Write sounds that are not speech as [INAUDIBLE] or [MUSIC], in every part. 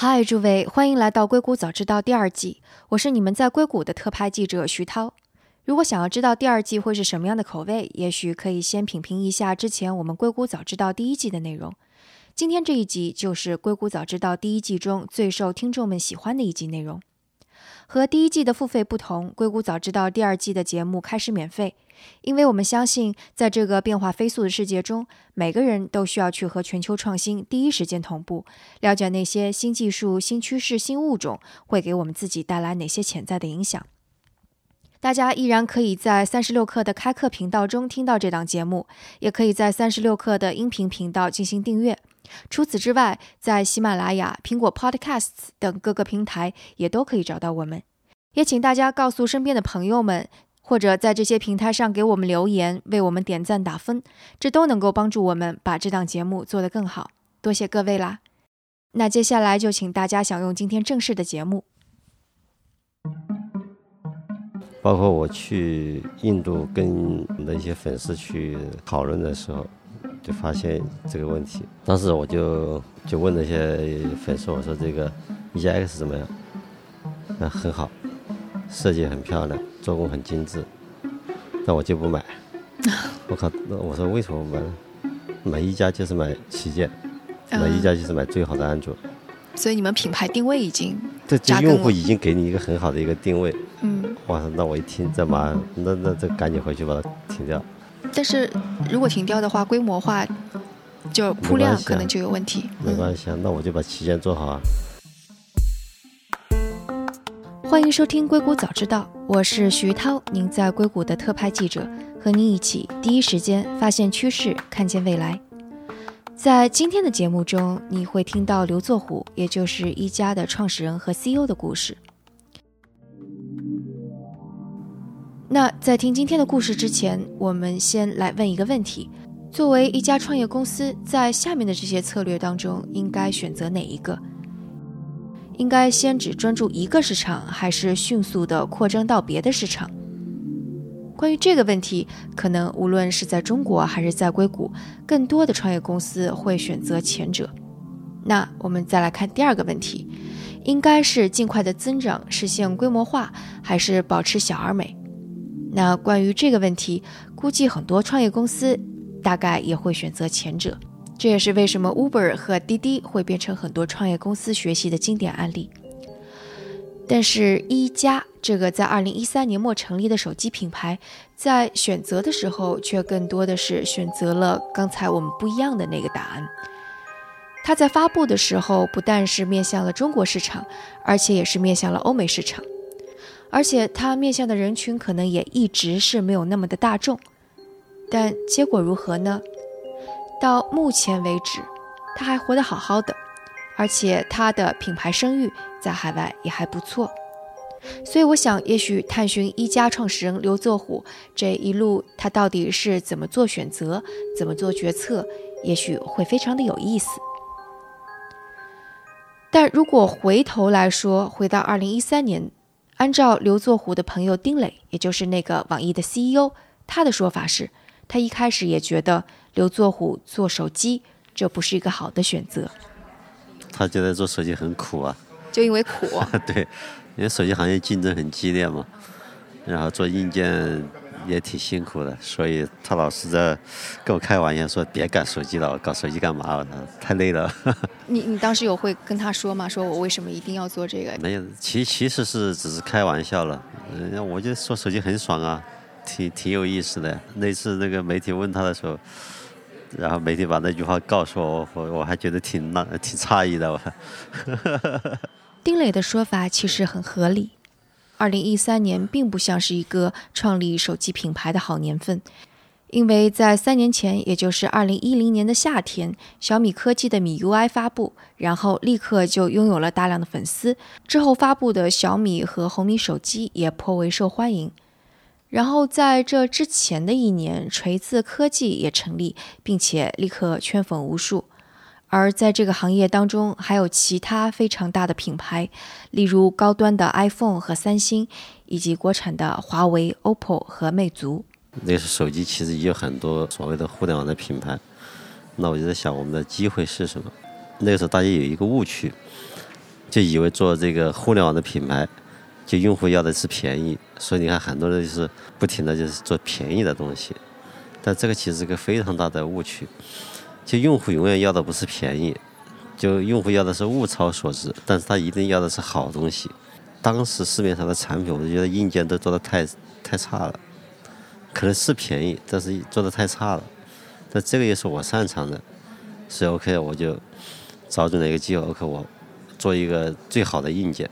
嗨，诸位，欢迎来到《硅谷早知道》第二季，我是你们在硅谷的特派记者徐涛。如果想要知道第二季会是什么样的口味，也许可以先品评一下之前我们《硅谷早知道》第一季的内容。今天这一集就是《硅谷早知道》第一季中最受听众们喜欢的一集内容。和第一季的付费不同，《硅谷早知道》第二季的节目开始免费，因为我们相信，在这个变化飞速的世界中，每个人都需要去和全球创新第一时间同步，了解那些新技术、新趋势、新物种会给我们自己带来哪些潜在的影响。大家依然可以在三十六课的开课频道中听到这档节目，也可以在三十六课的音频频道进行订阅。除此之外，在喜马拉雅、苹果 Podcasts 等各个平台也都可以找到我们。也请大家告诉身边的朋友们，或者在这些平台上给我们留言，为我们点赞打分，这都能够帮助我们把这档节目做得更好。多谢各位啦！那接下来就请大家享用今天正式的节目。包括我去印度跟那些粉丝去讨论的时候。就发现这个问题，当时我就就问那些粉丝，我说这个一加 X 怎么样？那很好，设计很漂亮，做工很精致，但我就不买。[LAUGHS] 我靠，那我说为什么不买？买一加就是买旗舰，买一加就是买最好的安卓。所以你们品牌定位已经这这用户已经给你一个很好的一个定位。嗯。哇塞，那我一听，这马上，那那这赶紧回去把它停掉。但是如果停掉的话，规模化就铺量可能就有问题。没关系啊，那我就把旗舰做好啊。欢迎收听硅谷早知道，我是徐涛，您在硅谷的特派记者，和您一起第一时间发现趋势，看见未来。在今天的节目中，你会听到刘作虎，也就是一加的创始人和 CEO 的故事。那在听今天的故事之前，我们先来问一个问题：作为一家创业公司，在下面的这些策略当中，应该选择哪一个？应该先只专注一个市场，还是迅速的扩张到别的市场？关于这个问题，可能无论是在中国还是在硅谷，更多的创业公司会选择前者。那我们再来看第二个问题：应该是尽快的增长，实现规模化，还是保持小而美？那关于这个问题，估计很多创业公司大概也会选择前者。这也是为什么 Uber 和滴滴会变成很多创业公司学习的经典案例。但是，一加这个在二零一三年末成立的手机品牌，在选择的时候却更多的是选择了刚才我们不一样的那个答案。它在发布的时候，不但是面向了中国市场，而且也是面向了欧美市场。而且他面向的人群可能也一直是没有那么的大众，但结果如何呢？到目前为止，他还活得好好的，而且他的品牌声誉在海外也还不错。所以我想，也许探寻一加创始人刘作虎这一路他到底是怎么做选择、怎么做决策，也许会非常的有意思。但如果回头来说，回到二零一三年。按照刘作虎的朋友丁磊，也就是那个网易的 CEO，他的说法是，他一开始也觉得刘作虎做手机这不是一个好的选择。他觉得做手机很苦啊，就因为苦。[LAUGHS] 对，因为手机行业竞争很激烈嘛，然后做硬件。也挺辛苦的，所以他老是在跟我开玩笑说：“别搞手机了，搞手机干嘛？太累了。[LAUGHS] [LAUGHS] ”你你当时有会跟他说吗？说我为什么一定要做这个？没有，其其实是只是开玩笑了。嗯，我就说手机很爽啊，挺挺有意思的。那次那个媒体问他的时候，然后媒体把那句话告诉我，我我还觉得挺那挺诧异的。我 [LAUGHS] 丁磊的说法其实很合理。二零一三年并不像是一个创立手机品牌的好年份，因为在三年前，也就是二零一零年的夏天，小米科技的米 UI 发布，然后立刻就拥有了大量的粉丝。之后发布的小米和红米手机也颇为受欢迎。然后在这之前的一年，锤子科技也成立，并且立刻圈粉无数。而在这个行业当中，还有其他非常大的品牌，例如高端的 iPhone 和三星，以及国产的华为、OPPO 和魅族。那是手机，其实也有很多所谓的互联网的品牌。那我就在想，我们的机会是什么？那个时候大家有一个误区，就以为做这个互联网的品牌，就用户要的是便宜，所以你看很多人就是不停的就是做便宜的东西，但这个其实是个非常大的误区。就用户永远要的不是便宜，就用户要的是物超所值，但是他一定要的是好东西。当时市面上的产品，我就觉得硬件都做的太太差了，可能是便宜，但是做的太差了。但这个也是我擅长的，所以 OK 我就找准了一个机会，OK 我做一个最好的硬件。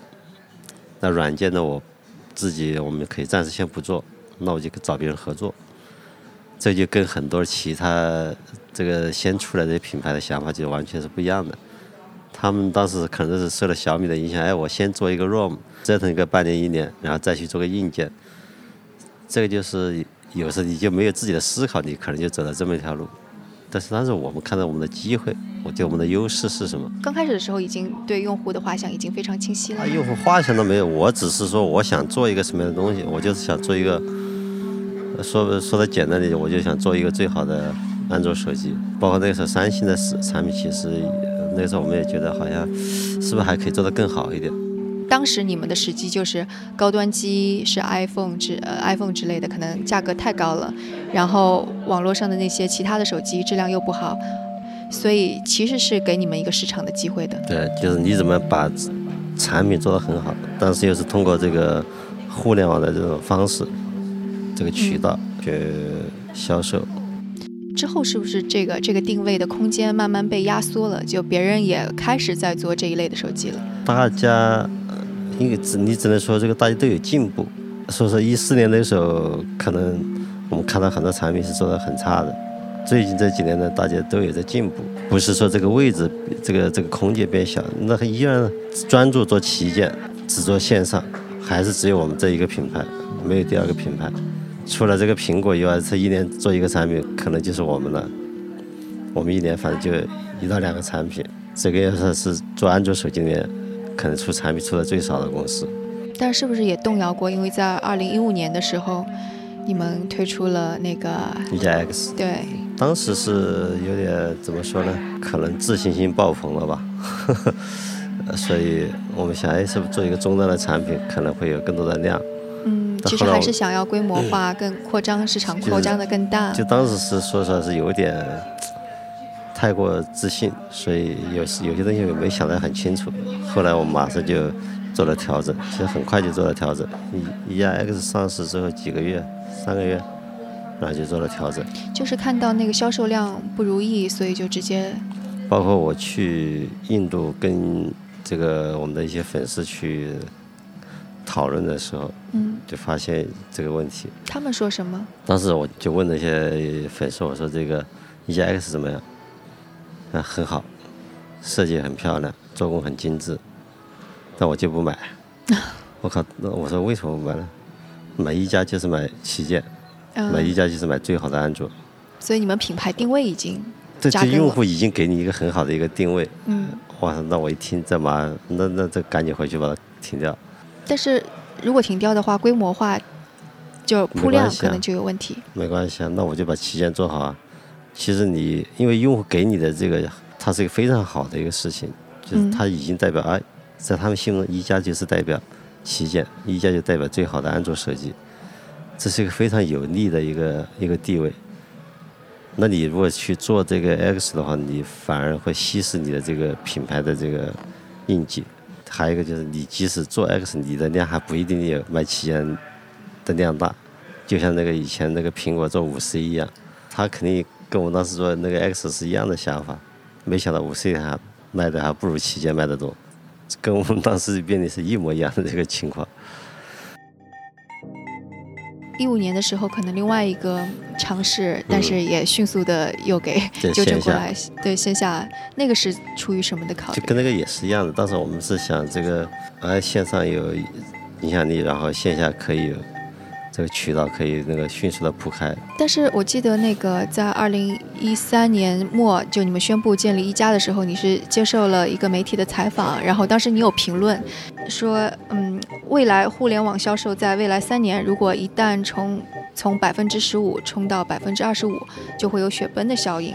那软件呢，我自己我们可以暂时先不做，那我就找别人合作。这就跟很多其他这个先出来的品牌的想法就完全是不一样的。他们当时可能是受了小米的影响，哎，我先做一个 ROM，折腾一个半年一年，然后再去做个硬件。这个就是有时候你就没有自己的思考，你可能就走了这么一条路。但是当时我们看到我们的机会，我觉得我们的优势是什么？刚开始的时候已经对用户的画像已经非常清晰了。用户画像都没有，我只是说我想做一个什么样的东西，我就是想做一个。说说的简单点，我就想做一个最好的安卓手机。包括那个时候三星的产品，其实那个时候我们也觉得好像是不是还可以做得更好一点。当时你们的时机就是高端机是 iPhone 之呃 iPhone 之类的，可能价格太高了，然后网络上的那些其他的手机质量又不好，所以其实是给你们一个市场的机会的。对，就是你怎么把产品做得很好，但是又是通过这个互联网的这种方式。这个渠道去销售，之后是不是这个这个定位的空间慢慢被压缩了？就别人也开始在做这一类的手机了。大家，因为只你只能说这个大家都有进步。所以说一四年的时候，可能我们看到很多产品是做的很差的。最近这几年呢，大家都有在进步，不是说这个位置这个这个空间变小，那依然专注做旗舰，只做线上，还是只有我们这一个品牌，没有第二个品牌。除了这个苹果以外，这一年做一个产品，可能就是我们了。我们一年反正就一到两个产品，这个也算是做安卓手机里面可能出产品出的最少的公司。但是不是也动摇过？因为在二零一五年的时候，你们推出了那个一加 X，对，当时是有点怎么说呢？可能自信心爆棚了吧，[LAUGHS] 所以我们想，哎，是不是做一个终端的产品，可能会有更多的量。其实还是想要规模化、更扩张市场，扩张的更大。就当时是说实话是有点太过自信，所以有有些东西没想得很清楚。后来我马上就做了调整，其实很快就做了调整。一加 X 上市之后几个月、三个月，然后就做了调整。就是看到那个销售量不如意，所以就直接。包括我去印度跟这个我们的一些粉丝去。讨论的时候，嗯，就发现这个问题。他们说什么？当时我就问那些粉丝，我说：“这个一加 X 怎么样？”啊，很好，设计很漂亮，做工很精致，但我就不买。[LAUGHS] 我靠！那我说为什么不买呢？买一加就是买旗舰，买一加就是买最好的安卓。所以你们品牌定位已经这这用户已经给你一个很好的一个定位。嗯。哇！那我一听，这妈，那那这赶紧回去把它停掉。但是如果停掉的话，规模化就铺量可能就有问题。没关系啊，那我就把旗舰做好啊。其实你因为用户给你的这个，它是一个非常好的一个事情，就是它已经代表啊，在他们心中一加就是代表旗舰，一加就代表最好的安卓手机，这是一个非常有利的一个一个地位。那你如果去做这个 X 的话，你反而会稀释你的这个品牌的这个印记。还有一个就是，你即使做 X，你的量还不一定有卖旗舰的量大，就像那个以前那个苹果做五 C 一样，他肯定跟我当时做那个 X 是一样的想法，没想到五 C 还卖的还不如旗舰卖的多，跟我们当时变的是一模一样的这个情况。一五年的时候，可能另外一个尝试，但是也迅速的又给纠正过来。对线下那个是出于什么的考虑？就跟那个也是一样的。当时我们是想这个，呃，线上有影响力，然后线下可以。这个渠道可以那个迅速的铺开，但是我记得那个在二零一三年末，就你们宣布建立一家的时候，你是接受了一个媒体的采访，然后当时你有评论说，嗯，未来互联网销售在未来三年，如果一旦从从百分之十五冲到百分之二十五，就会有雪崩的效应。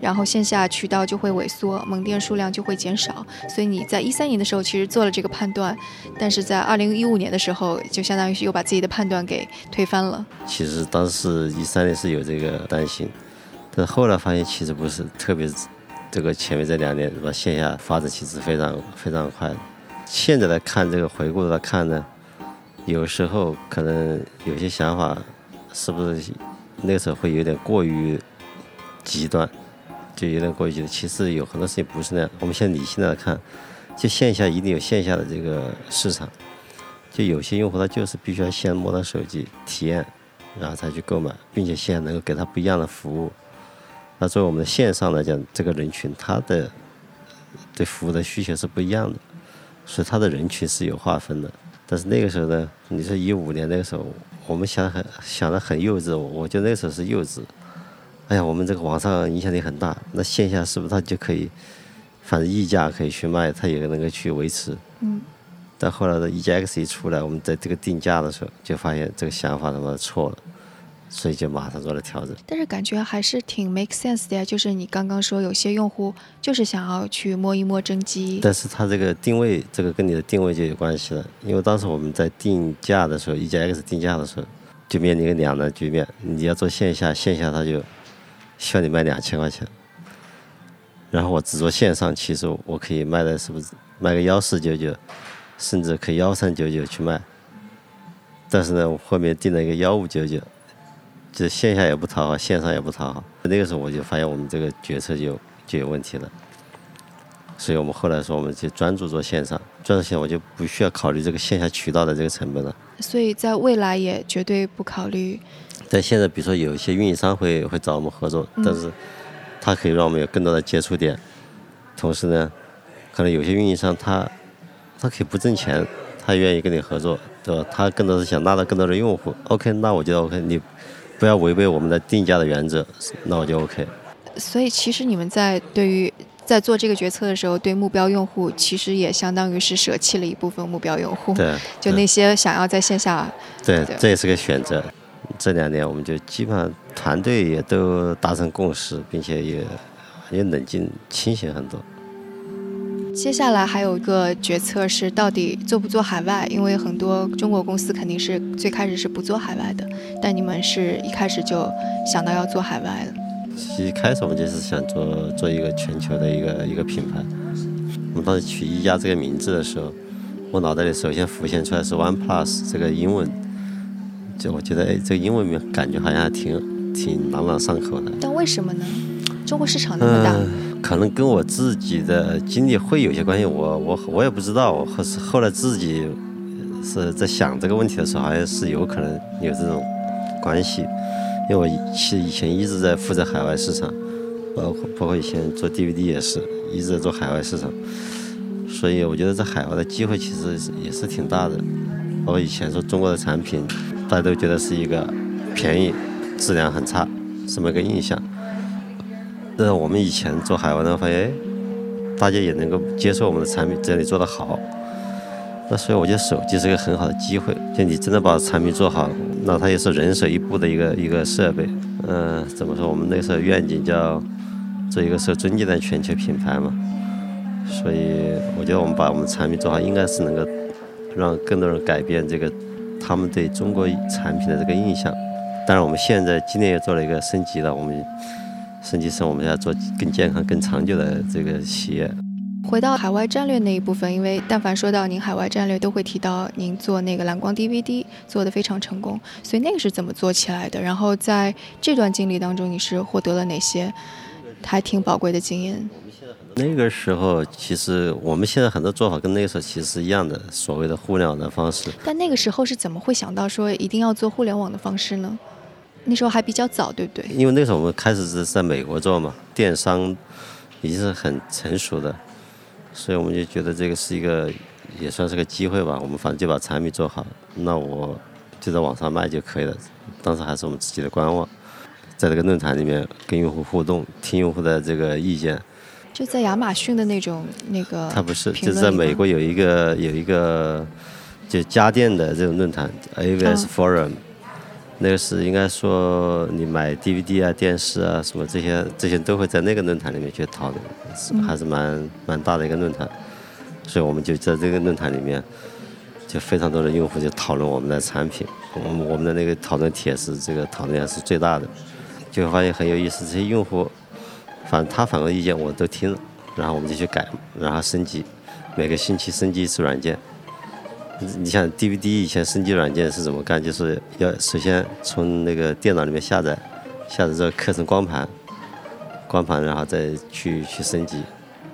然后线下渠道就会萎缩，门店数量就会减少。所以你在一三年的时候其实做了这个判断，但是在二零一五年的时候，就相当于是又把自己的判断给推翻了。其实当时一三年是有这个担心，但后来发现其实不是，特别这个前面这两年，是吧？线下发展其实非常非常快。现在来看这个回顾来看呢，有时候可能有些想法是不是那个时候会有点过于极端，就有点过于极端。其实有很多事情不是那样。我们现在理性的来看，就线下一定有线下的这个市场，就有些用户他就是必须要先摸到手机体验，然后才去购买，并且现在能够给他不一样的服务。那作为我们的线上来讲，这个人群他的对服务的需求是不一样的。所以它的人群是有划分的，但是那个时候呢，你说一五年那个时候，我们想很想的很幼稚，我觉得那个时候是幼稚。哎呀，我们这个网上影响力很大，那线下是不是它就可以，反正溢价可以去卖，它也能够去维持。嗯。但后来的 E G X 一出来，我们在这个定价的时候，就发现这个想法他妈错了。所以就马上做了调整，但是感觉还是挺 make sense 的呀。就是你刚刚说有些用户就是想要去摸一摸真机，但是它这个定位，这个跟你的定位就有关系了。因为当时我们在定价的时候，一加 X 定价的时候，就面临一个两难局面。你要做线下，线下他就需要你卖两千块钱，然后我只做线上，其实我可以卖的是不是卖个幺四九九，甚至可以幺三九九去卖。但是呢，我后面定了一个幺五九九。就线下也不讨好，线上也不讨好。那个时候我就发现我们这个决策就就有问题了，所以我们后来说我们就专注做线上，专注线我就不需要考虑这个线下渠道的这个成本了。所以在未来也绝对不考虑。但现在比如说有一些运营商会会找我们合作，但是他可以让我们有更多的接触点，同时呢，可能有些运营商他他可以不挣钱，他愿意跟你合作，对吧？他更多是想拉到更多的用户。OK，那我觉得 OK，你。不要违背我们的定价的原则，那我就 OK。所以其实你们在对于在做这个决策的时候，对目标用户其实也相当于是舍弃了一部分目标用户。对，就那些想要在线下。对，这也是个选择。这两年我们就基本上团队也都达成共识，并且也也冷静清醒很多。接下来还有一个决策是到底做不做海外，因为很多中国公司肯定是最开始是不做海外的，但你们是一开始就想到要做海外了。一开始我们就是想做做一个全球的一个一个品牌。我们当时取一加这个名字的时候，我脑袋里首先浮现出来是 One Plus 这个英文，就我觉得哎，这个英文名感觉好像还挺挺朗朗上口的。但为什么呢？中国市场那么大。可能跟我自己的经历会有些关系，我我我也不知道。我后后来自己是在想这个问题的时候，好像是有可能有这种关系。因为我其实以前一直在负责海外市场，包括包括以前做 DVD 也是一直在做海外市场，所以我觉得在海外的机会其实也是挺大的。包括以前说中国的产品，大家都觉得是一个便宜、质量很差这么一个印象。那我们以前做海外呢，发现大家也能够接受我们的产品，只要你做得好。那所以我觉得手机是一个很好的机会，就你真的把产品做好，那它也是人手一部的一个一个设备。嗯，怎么说？我们那时候愿景叫做一个受尊敬的全球品牌嘛。所以我觉得我们把我们产品做好，应该是能够让更多人改变这个他们对中国产品的这个印象。当然，我们现在今年也做了一个升级了，我们。升级成我们要做更健康、更长久的这个企业。回到海外战略那一部分，因为但凡说到您海外战略，都会提到您做那个蓝光 DVD 做的非常成功，所以那个是怎么做起来的？然后在这段经历当中，你是获得了哪些还挺宝贵的经验？那个时候，其实我们现在很多做法跟那个时候其实是一样的，所谓的互联网的方式。但那个时候是怎么会想到说一定要做互联网的方式呢？那时候还比较早，对不对？因为那时候我们开始是在美国做嘛，电商已经是很成熟的，所以我们就觉得这个是一个也算是个机会吧。我们反正就把产品做好，那我就在网上卖就可以了。当时还是我们自己的官网，在这个论坛里面跟用户互动，听用户的这个意见。就在亚马逊的那种那个？他不是，就是在美国有一个有一个就家电的这种论坛，AVS Forum。那个是应该说你买 DVD 啊、电视啊什么这些这些都会在那个论坛里面去讨论，是还是蛮蛮大的一个论坛。所以我们就在这个论坛里面，就非常多的用户就讨论我们的产品。我们我们的那个讨论帖是这个讨论量是最大的，就会发现很有意思。这些用户，反正他反馈意见我都听了，然后我们就去改，然后升级，每个星期升级一次软件。你像 DVD 以前升级软件是怎么干？就是要首先从那个电脑里面下载，下载之后刻成光盘，光盘然后再去去升级，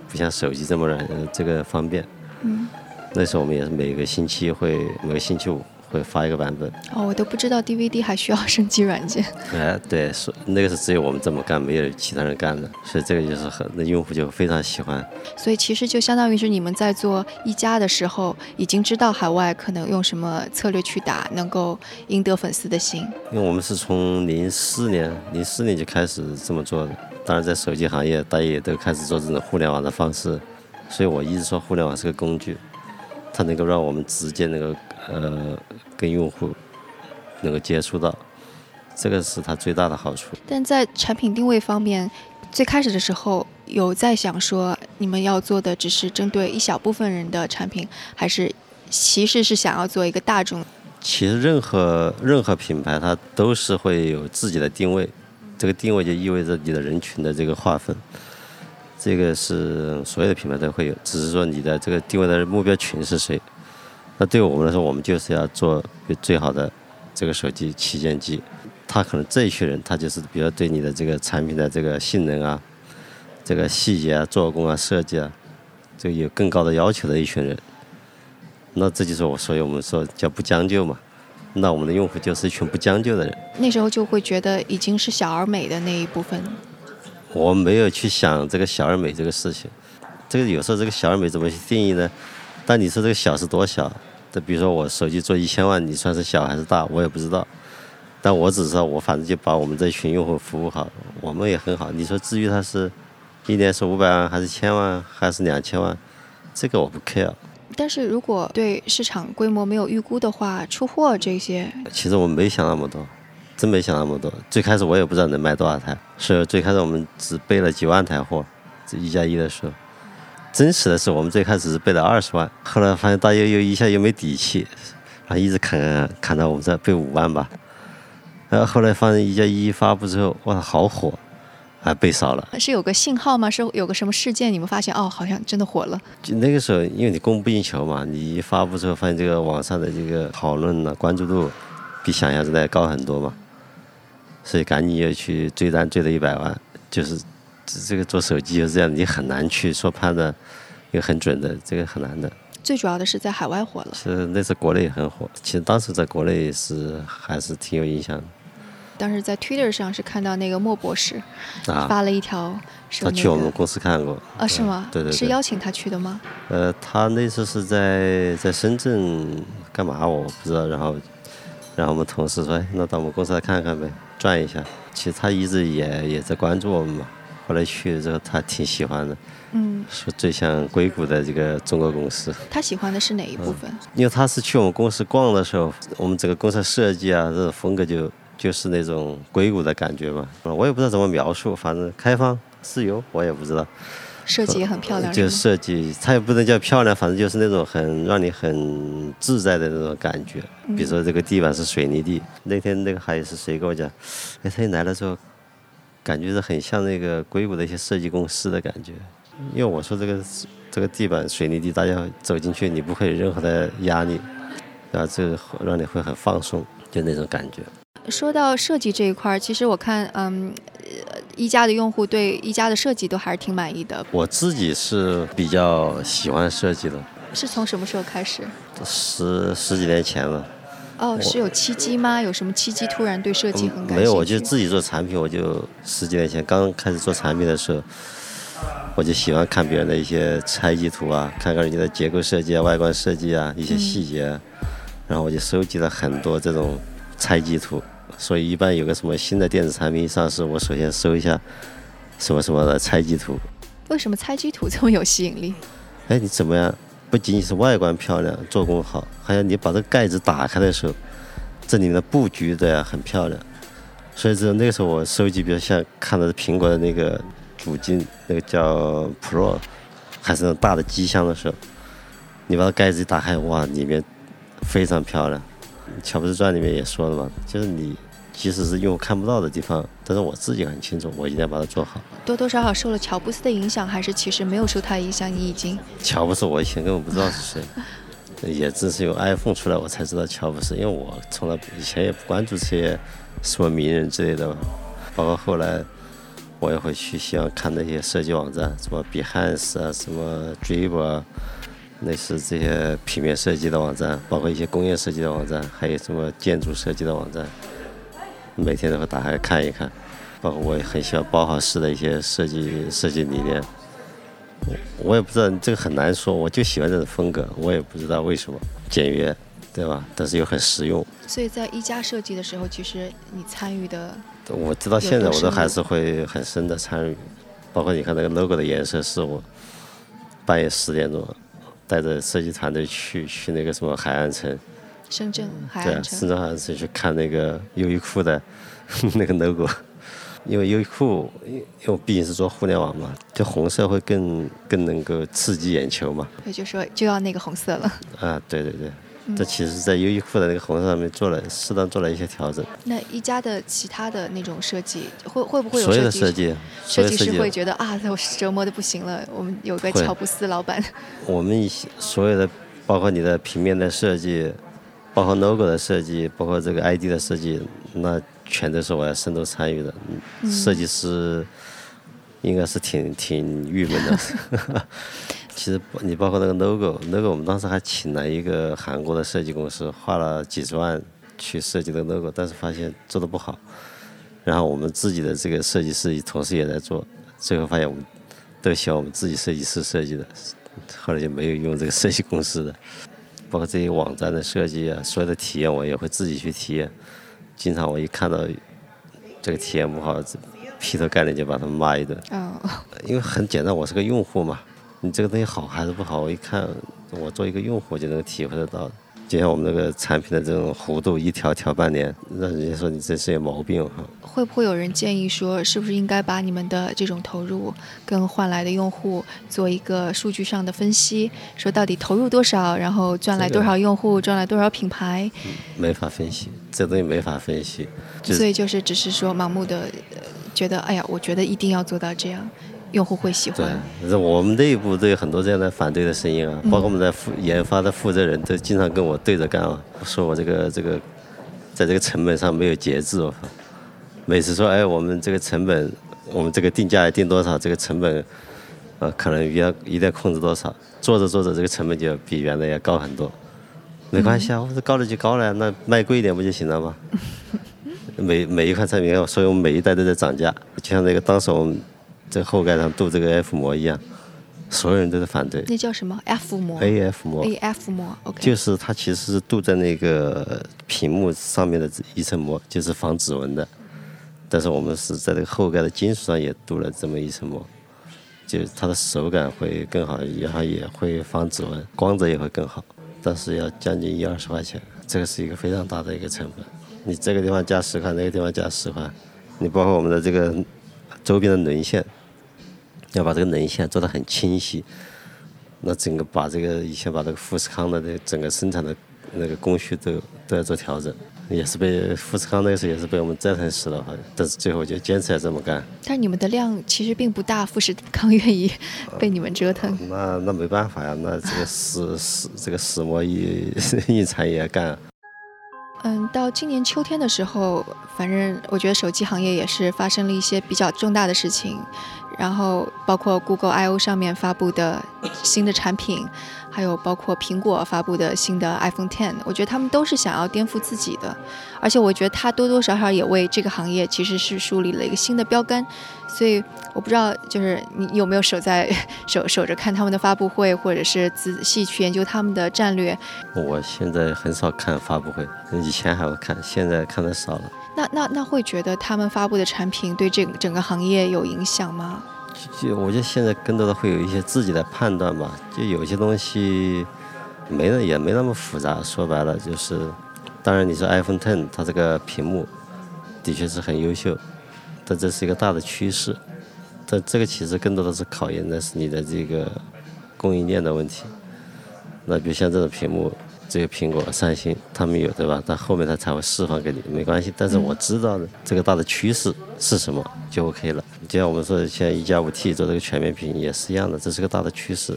不像手机这么软，这个方便。嗯。那时候我们也是每个星期会每个星期五。会发一个版本哦，我都不知道 DVD 还需要升级软件。哎，对，是那个是只有我们这么干，没有其他人干的，所以这个就是很那用户就非常喜欢。所以其实就相当于是你们在做一加的时候，已经知道海外可能用什么策略去打，能够赢得粉丝的心。因为我们是从零四年零四年就开始这么做的，当然在手机行业，大家也都开始做这种互联网的方式，所以我一直说互联网是个工具，它能够让我们直接能够。呃，跟用户能够接触到，这个是它最大的好处。但在产品定位方面，最开始的时候有在想说，你们要做的只是针对一小部分人的产品，还是其实是想要做一个大众？其实任何任何品牌它都是会有自己的定位，这个定位就意味着你的人群的这个划分，这个是所有的品牌都会有，只是说你的这个定位的目标群是谁。那对我们来说，我们就是要做最好的这个手机旗舰机。他可能这一群人，他就是比如对你的这个产品的这个性能啊、这个细节啊、做工啊、设计啊，这个有更高的要求的一群人。那这就是我，所以我们说叫不将就嘛。那我们的用户就是一群不将就的人。那时候就会觉得已经是小而美的那一部分。我没有去想这个小而美这个事情。这个有时候这个小而美怎么去定义呢？但你说这个小是多小？这比如说我手机做一千万，你算是小还是大？我也不知道。但我只知道我反正就把我们这群用户服务好，我们也很好。你说至于他是，一年是五百万还是千万还是两千万，这个我不 care。但是如果对市场规模没有预估的话，出货这些，其实我没想那么多，真没想那么多。最开始我也不知道能卖多少台，所以最开始我们只备了几万台货，这一加一的时候。真实的是，我们最开始是备了二十万，后来发现大家又一下又没底气，然后一直砍砍到我们这备五万吧。然后后来发现一加一发布之后，哇，好火，还背少了。是有个信号吗？是有个什么事件？你们发现哦，好像真的火了。就那个时候，因为你供不应求嘛，你一发布之后，发现这个网上的这个讨论呢，关注度比想象中的要高很多嘛，所以赶紧又去追单，追了一百万，就是。这个做手机就是这样，你很难去说判断，又很准的，这个很难的。最主要的是在海外火了。是那次国内很火，其实当时在国内是还是挺有影响的。当时在 Twitter 上是看到那个莫博士发了一条，他去我们公司看过。啊，是吗？对对。是邀请他去的吗？呃，他那次是在在深圳干嘛我不知道，然后然后我们同事说，哎，那到我们公司来看看呗，转一下。其实他一直也也在关注我们嘛。后来去了之后，他挺喜欢的，嗯，说最像硅谷的这个中国公司。他喜欢的是哪一部分？因为他是去我们公司逛的时候，我们整个公司设计啊，这种风格就就是那种硅谷的感觉嘛。我也不知道怎么描述，反正开放、自由，我也不知道。设计也很漂亮。就设计，它也不能叫漂亮，反正就是那种很让你很自在的那种感觉。比如说这个地板是水泥地，那天那个还是谁跟我讲？哎，他一来了之后。感觉是很像那个硅谷的一些设计公司的感觉，因为我说这个这个地板水泥地，大家走进去你不会有任何的压力，啊，这个让你会很放松，就那种感觉。说到设计这一块儿，其实我看，嗯，一加的用户对一加的设计都还是挺满意的。我自己是比较喜欢设计的。是从什么时候开始？十十几年前了。哦，是有契机吗？有什么契机突然对设计很感兴趣？没有，我就自己做产品。我就十几年前刚开始做产品的时候，我就喜欢看别人的一些拆机图啊，看看人家的结构设计啊、外观设计啊一些细节，然后我就收集了很多这种拆机图。所以一般有个什么新的电子产品上市，我首先搜一下什么什么的拆机图。为什么拆机图这么有吸引力？哎，你怎么样？不仅仅是外观漂亮、做工好，还有你把这个盖子打开的时候，这里面的布局的很漂亮。所以说那个时候我收集，比如像看的苹果的那个主机，那个叫 Pro，还是那种大的机箱的时候，你把它盖子一打开，哇，里面非常漂亮。乔布斯传里面也说了嘛，就是你即使是用看不到的地方，但是我自己很清楚，我一定要把它做好。多多少少受了乔布斯的影响，还是其实没有受他影响？你已经乔布斯，我以前根本不知道是谁，[LAUGHS] 也正是有 iPhone 出来，我才知道乔布斯，因为我从来以前也不关注这些什么名人之类的，包括后来我也会去喜欢看那些设计网站，什么 Behance 啊，什么 Dribbble 啊。类似这些平面设计的网站，包括一些工业设计的网站，还有什么建筑设计的网站，每天都会打开看一看。包括我也很喜欢包豪斯的一些设计设计理念。我我也不知道这个很难说，我就喜欢这种风格，我也不知道为什么简约，对吧？但是又很实用。所以在一家设计的时候，其实你参与的，我知道现在我都还是会很深的参与。包括你看那个 logo 的颜色，是我半夜十点钟。带着设计团队去去那个什么海岸城，深圳海岸城，深圳海岸城去看那个优衣库的 [LAUGHS] 那个 logo，因为优衣库因为毕竟是做互联网嘛，就红色会更更能够刺激眼球嘛。也就说就要那个红色了。啊，对对对。这其实，在优衣库的那个红色上面做了适当做了一些调整。那一家的其他的那种设计，会会不会有所有的设计？设计师会觉得啊，我折磨的不行了。我们有个乔布斯老板。[LAUGHS] 我们所有的，包括你的平面的设计，包括 logo 的设计，包括这个 ID 的设计，那全都是我要深度参与的。设计师应该是挺挺郁闷的。[LAUGHS] [LAUGHS] 其实你包括那个 logo，logo 我们当时还请了一个韩国的设计公司，花了几十万去设计的 logo，但是发现做的不好。然后我们自己的这个设计师同时也在做，最后发现我们都喜欢我们自己设计师设计的，后来就没有用这个设计公司的。包括这些网站的设计啊，所有的体验我也会自己去体验。经常我一看到这个体验不好，劈头盖脸就把他们骂一顿。哦。因为很简单，我是个用户嘛。你这个东西好还是不好？我一看，我做一个用户就能体会得到。就像我们那个产品的这种弧度，一条调半年，让人家说你这是有毛病哈。会不会有人建议说，是不是应该把你们的这种投入跟换来的用户做一个数据上的分析？说到底投入多少，然后赚来多少用户，赚来多少品牌？没法分析，这东西没法分析。所以就是只是说盲目的觉得，哎呀，我觉得一定要做到这样。用户会喜欢。对，我们内部都有很多这样的反对的声音啊，包括我们的负研发的负责人都经常跟我对着干啊，说我这个这个，在这个成本上没有节制。我每次说，哎，我们这个成本，我们这个定价定多少，这个成本，呃，可能要一定要控制多少，做着做着这个成本就比原来要高很多。没关系啊，我说高了就高了，那卖贵一点不就行了吗？[LAUGHS] 每每一款产品，所以我们每一代都在涨价，就像那个当时我们。在后盖上镀这个 F 膜一样，所有人都在反对。那叫什么 F 膜？AF 膜。AF 膜，OK。就是它其实是镀在那个屏幕上面的一层膜，就是防指纹的。但是我们是在这个后盖的金属上也镀了这么一层膜，就它的手感会更好，然后也会防指纹，光泽也会更好。但是要将近一二十块钱，这个是一个非常大的一个成本。你这个地方加十块，那个地方加十块，你包括我们的这个周边的轮线。要把这个棱线做得很清晰，那整个把这个以前把这个富士康的这整个生产的那个工序都都要做调整，也是被富士康那时候也是被我们折腾死了，好像但是最后就坚持要这么干。但是你们的量其实并不大，富士康愿意被你们折腾。那那没办法呀，那这个死死这个死磨印印产也要干。嗯，到今年秋天的时候，反正我觉得手机行业也是发生了一些比较重大的事情。然后包括 Google I/O 上面发布的新的产品，还有包括苹果发布的新的 iPhone Ten，我觉得他们都是想要颠覆自己的，而且我觉得它多多少少也为这个行业其实是树立了一个新的标杆。所以我不知道，就是你有没有守在守守着看他们的发布会，或者是仔细去研究他们的战略？我现在很少看发布会，以前还会看，现在看的少了。那那那会觉得他们发布的产品对这整个行业有影响吗？就我觉得现在更多的会有一些自己的判断吧，就有些东西没也没那么复杂。说白了就是，当然，你说 iPhone Ten 它这个屏幕的确是很优秀，但这是一个大的趋势。但这个其实更多的是考验的是你的这个供应链的问题。那比如像这种屏幕，这个苹果、三星他们有对吧？但后面它才会释放给你，没关系。但是我知道的这个大的趋势是什么就 OK 了。就像我们说，现在一加五 T 做这个全面屏也是一样的，这是个大的趋势。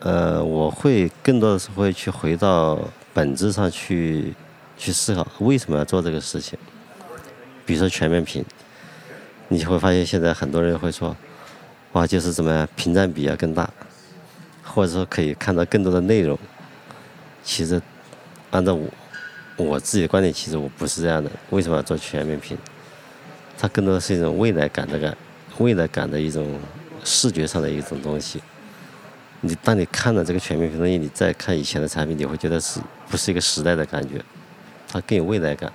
呃，我会更多的是会去回到本质上去去思考为什么要做这个事情。比如说全面屏，你就会发现现在很多人会说，哇，就是怎么样屏占比要更大，或者说可以看到更多的内容。其实按照我我自己的观点，其实我不是这样的。为什么要做全面屏？它更多的是一种未来感的感，未来感的一种视觉上的一种东西。你当你看了这个全面屏东西，你再看以前的产品，你会觉得是不是一个时代的感觉？它更有未来感。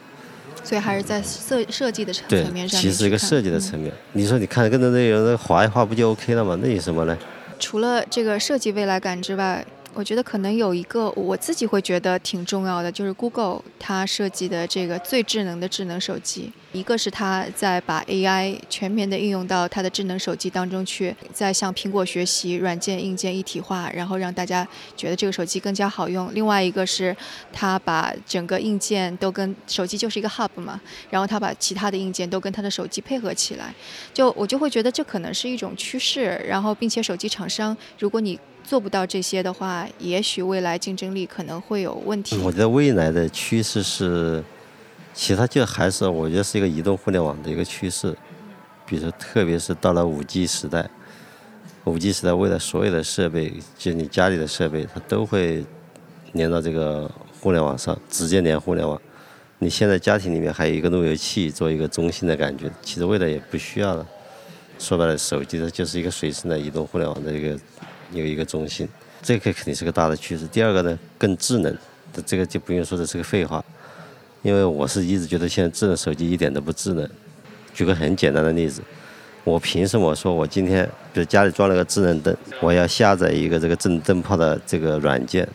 所以还是在设设计的层层面，上其实是一个设计的嗯层面。你说你看更多内容，那划一划不就 OK 了吗？那有什么呢？除了这个设计未来感之外，我觉得可能有一个我自己会觉得挺重要的，就是 Google 它设计的这个最智能的智能手机。一个是它在把 AI 全面的应用到它的智能手机当中去，在向苹果学习，软件硬件一体化，然后让大家觉得这个手机更加好用。另外一个是它把整个硬件都跟手机就是一个 hub 嘛，然后它把其他的硬件都跟它的手机配合起来。就我就会觉得这可能是一种趋势，然后并且手机厂商，如果你做不到这些的话，也许未来竞争力可能会有问题。我觉得未来的趋势是，其他就还是我觉得是一个移动互联网的一个趋势。比如说，特别是到了五 G 时代，五 G 时代未来所有的设备，就你家里的设备，它都会连到这个互联网上，直接连互联网。你现在家庭里面还有一个路由器做一个中心的感觉，其实未来也不需要了。说白了，手机它就是一个随身的移动互联网的一个有一个中心，这个肯定是个大的趋势。第二个呢，更智能，这个就不用说这是个废话，因为我是一直觉得现在智能手机一点都不智能。举个很简单的例子，我凭什么说我今天比如家里装了个智能灯，我要下载一个这个智能灯泡的这个软件？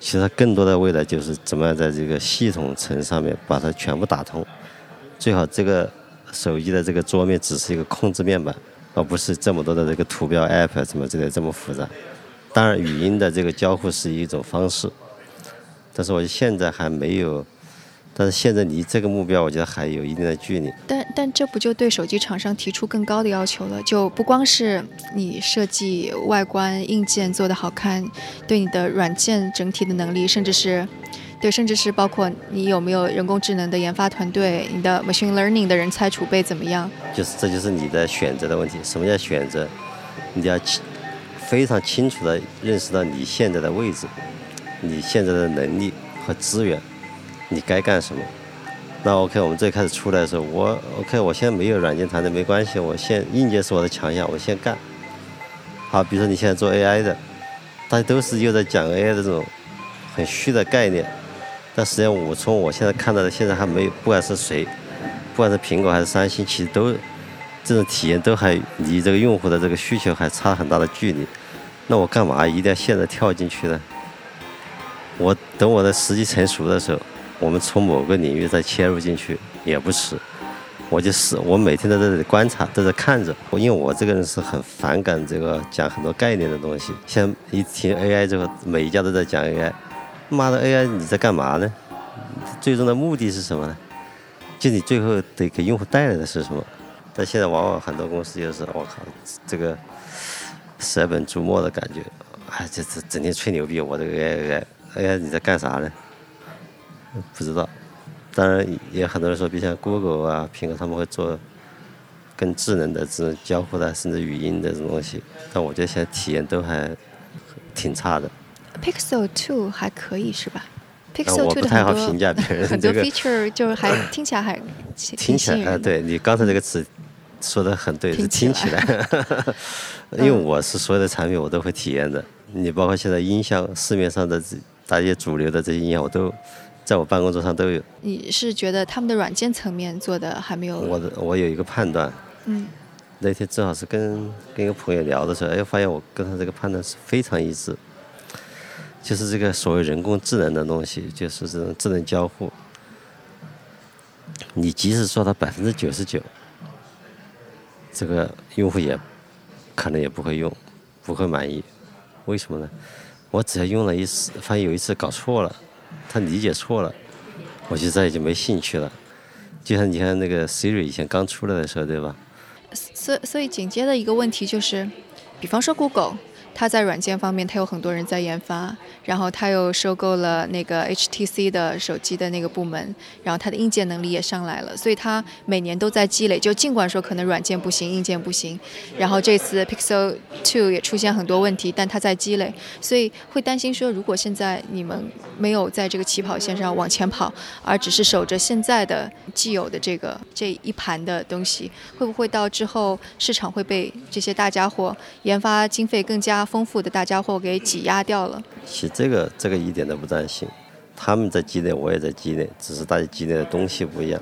其实更多的未来就是怎么样在这个系统层上面把它全部打通，最好这个手机的这个桌面只是一个控制面板，而不是这么多的这个图标 App 什么之类这么复杂。当然，语音的这个交互是一种方式，但是我现在还没有，但是现在离这个目标，我觉得还有一定的距离。但但这不就对手机厂商提出更高的要求了？就不光是你设计外观硬件做得好看，对你的软件整体的能力，甚至是对，甚至是包括你有没有人工智能的研发团队，你的 machine learning 的人才储备怎么样？就是这就是你的选择的问题。什么叫选择？你要清非常清楚的认识到你现在的位置，你现在的能力和资源，你该干什么。那 OK，我们最开始出来的时候，我 OK，我现在没有软件团队没关系，我现硬件是我的强项，我先干。好，比如说你现在做 AI 的，大家都是又在讲 AI 的这种很虚的概念，但实际上我从我现在看到的，现在还没有，不管是谁，不管是苹果还是三星，其实都这种体验都还离这个用户的这个需求还差很大的距离。那我干嘛一定要现在跳进去呢？我等我的时机成熟的时候，我们从某个领域再切入进去也不迟。我就是我每天都在这里观察，都在看着。因为我这个人是很反感这个讲很多概念的东西。像一听 AI 之后，每一家都在讲 AI，妈的 AI 你在干嘛呢？最终的目的是什么呢？就你最后得给用户带来的是什么？但现在往往很多公司就是我靠，这个舍本逐末的感觉，哎，这这整天吹牛逼，我这个 AI AI 你在干啥呢？不知道。当然也很多人说，比如像 Google 啊、苹果他们会做更智能的这种交互的，甚至语音的这种东西，但我觉得现在体验都还挺差的。Pixel Two 还可以是吧啊？Pixel Two 的很多评价别人 [LAUGHS] 很多 feature 就是还听起来还挺听起来，呃，对你刚才这个词说的很对，是听起听起来。[LAUGHS] 因为我是所有的产品我都会体验的，你包括现在音箱市面上的这大家主流的这些音响，我都在我办公桌上都有。你是觉得他们的软件层面做的还没有？我的我有一个判断，嗯，那天正好是跟跟一个朋友聊的时候，哎，发现我跟他这个判断是非常一致。就是这个所谓人工智能的东西，就是这种智能交互。你即使做到百分之九十九，这个用户也可能也不会用，不会满意。为什么呢？我只要用了一次，发现有一次搞错了，他理解错了，我就再也就没兴趣了。就像你看那个 Siri 以前刚出来的时候，对吧？所所以紧接着一个问题就是，比方说 Google。它在软件方面，它有很多人在研发，然后它又收购了那个 HTC 的手机的那个部门，然后它的硬件能力也上来了，所以它每年都在积累。就尽管说可能软件不行，硬件不行，然后这次 Pixel Two 也出现很多问题，但它在积累，所以会担心说，如果现在你们没有在这个起跑线上往前跑，而只是守着现在的既有的这个这一盘的东西，会不会到之后市场会被这些大家伙研发经费更加丰富的大家伙给挤压掉了。其实这个这个一点都不担心，他们在积累，我也在积累，只是大家积累的东西不一样。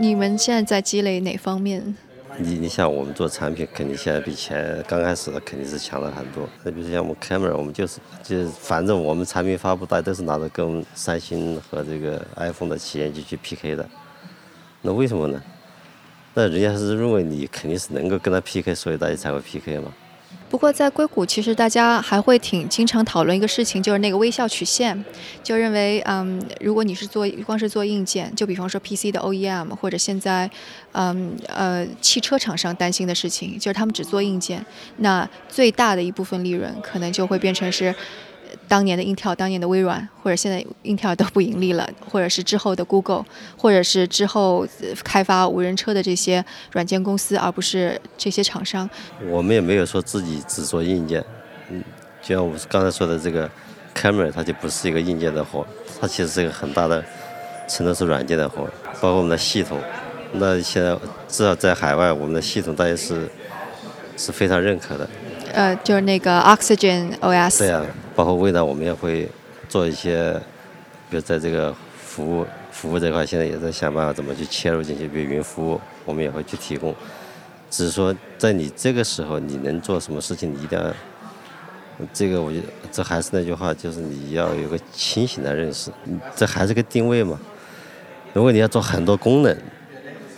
你们现在在积累哪方面？你你像我们做产品，肯定现在比前刚开始的肯定是强了很多。那比如像我们 camera，我们就是就是反正我们产品发布，大家都是拿着跟三星和这个 iPhone 的旗舰机去 PK 的。那为什么呢？那人家是认为你肯定是能够跟他 PK，所以大家才会 PK 嘛。不过在硅谷，其实大家还会挺经常讨论一个事情，就是那个微笑曲线，就认为，嗯，如果你是做光是做硬件，就比方说 PC 的 OEM，或者现在，嗯呃汽车厂商担心的事情，就是他们只做硬件，那最大的一部分利润可能就会变成是。当年的 Intel，当年的微软，或者现在 Intel 都不盈利了，或者是之后的 Google，或者是之后开发无人车的这些软件公司，而不是这些厂商。我们也没有说自己只做硬件，嗯，就像我刚才说的这个 Camera，它就不是一个硬件的活，它其实是一个很大的程度是软件的活，包括我们的系统。那现在至少在海外，我们的系统大家是是非常认可的。呃，就是那个 Oxygen OS。对啊，包括未来我们也会做一些，比如在这个服务服务这块，现在也在想办法怎么去切入进去，比如云服务，我们也会去提供。只是说，在你这个时候，你能做什么事情，你一定要，这个我觉得这还是那句话，就是你要有个清醒的认识，这还是个定位嘛。如果你要做很多功能，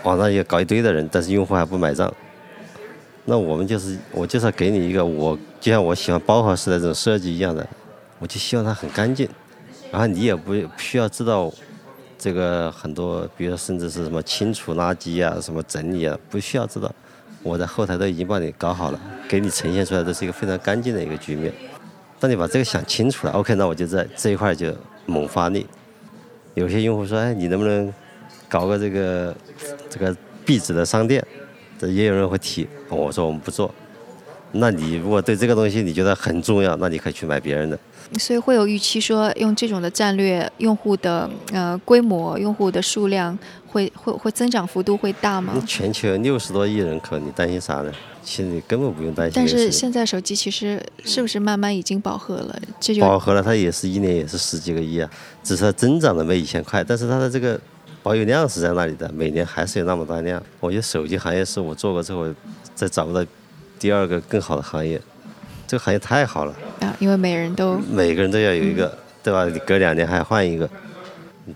网上也搞一堆的人，但是用户还不买账。那我们就是，我就是给你一个，我就像我喜欢包豪式的这种设计一样的，我就希望它很干净，然后你也不需要知道这个很多，比如说甚至是什么清除垃圾啊、什么整理啊，不需要知道，我在后台都已经帮你搞好了，给你呈现出来的是一个非常干净的一个局面。当你把这个想清楚了，OK，那我就在这一块就猛发力。有些用户说，哎，你能不能搞个这个这个壁纸的商店？也有人会提，我说我们不做。那你如果对这个东西你觉得很重要，那你可以去买别人的。所以会有预期说，用这种的战略，用户的呃规模、用户的数量会会会增长幅度会大吗？全球六十多亿人口，你担心啥呢？其实你根本不用担心。但是现在手机其实是不是慢慢已经饱和了？这就饱和了，它也是一年也是十几个亿啊，只是增长的没以前快，但是它的这个。保有量是在那里的，每年还是有那么大量。我觉得手机行业是我做过之后再找不到第二个更好的行业，这个行业太好了。啊，因为每人都每个人都要有一个，对吧？你隔两年还要换一个。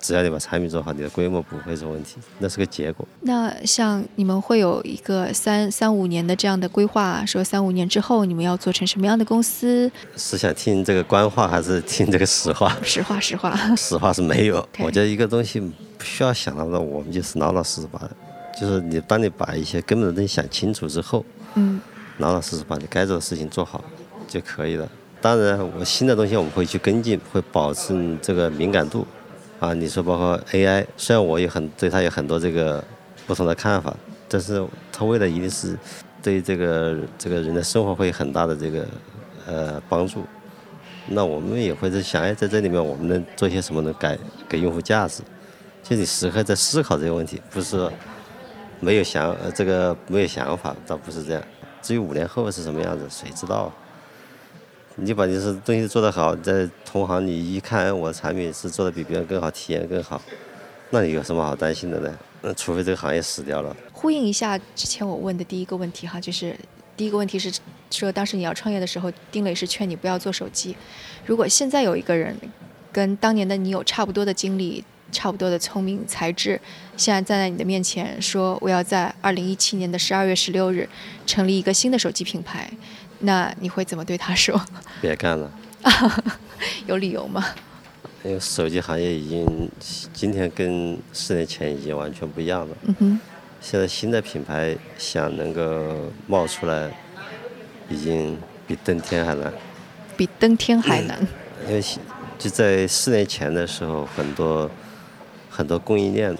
只要你把产品做好，你的规模不会是问题，那是个结果。那像你们会有一个三三五年的这样的规划，说三五年之后你们要做成什么样的公司？是想听这个官话还是听这个实话？实话，实话。[LAUGHS] 实话是没有。[LAUGHS] 我觉得一个东西不需要想那么多，我们就是老老实实把，就是你当你把一些根本的东西想清楚之后，嗯，老老实实把你该做的事情做好就可以了。当然，我新的东西我们会去跟进，会保持这个敏感度。啊，你说包括 AI，虽然我有很对它有很多这个不同的看法，但是它未来一定是对这个这个人的生活会有很大的这个呃帮助，那我们也会在想，哎，在这里面我们能做些什么能改给用户价值？就你时刻在思考这个问题，不是没有想呃这个没有想法，倒不是这样。至于五年后是什么样子，谁知道？你把你是东西做得好，在同行你一看，我的产品是做的比别人更好，体验更好，那你有什么好担心的呢？那除非这个行业死掉了。呼应一下之前我问的第一个问题哈，就是第一个问题是说，当时你要创业的时候，丁磊是劝你不要做手机。如果现在有一个人跟当年的你有差不多的经历、差不多的聪明才智，现在站在你的面前说我要在二零一七年的十二月十六日成立一个新的手机品牌，那你会怎么对他说？[LAUGHS] 别干了。[LAUGHS] 有理由吗？因为手机行业已经今天跟四年前已经完全不一样了。嗯哼。现在新的品牌想能够冒出来，已经比登天还难。比登天还难。因为就在四年前的时候，很多很多供应链，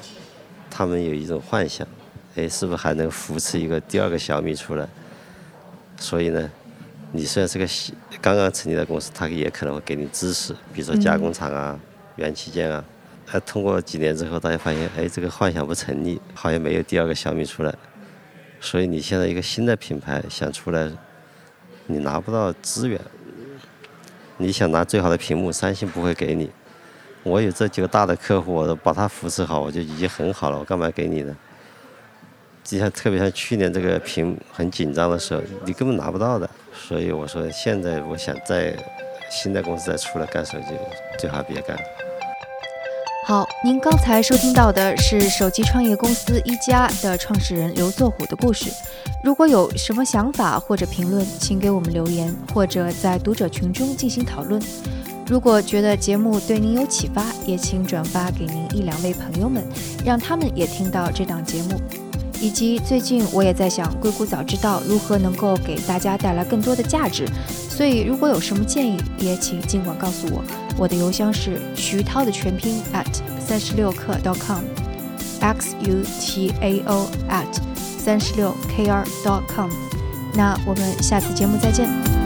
他们有一种幻想，哎，是不是还能扶持一个第二个小米出来？所以呢，你虽然是个刚刚成立的公司，他也可能会给你支持，比如说加工厂啊、元器件啊。哎，通过几年之后，大家发现，哎，这个幻想不成立，好像没有第二个小米出来。所以你现在一个新的品牌想出来，你拿不到资源。你想拿最好的屏幕，三星不会给你。我有这几个大的客户，我都把它扶持好，我就已经很好了，我干嘛给你呢？就像特别像去年这个屏很紧张的时候，你根本拿不到的。所以我说，现在我想在新的公司再出来干手机，最好别干。好，您刚才收听到的是手机创业公司一加的创始人刘作虎的故事。如果有什么想法或者评论，请给我们留言，或者在读者群中进行讨论。如果觉得节目对您有启发，也请转发给您一两位朋友们，让他们也听到这档节目。以及最近我也在想，硅谷早知道如何能够给大家带来更多的价值。所以如果有什么建议，也请尽管告诉我。我的邮箱是徐涛的全拼 at 三十六课 dot com，x u t a o at 三十六 k r dot com。那我们下次节目再见。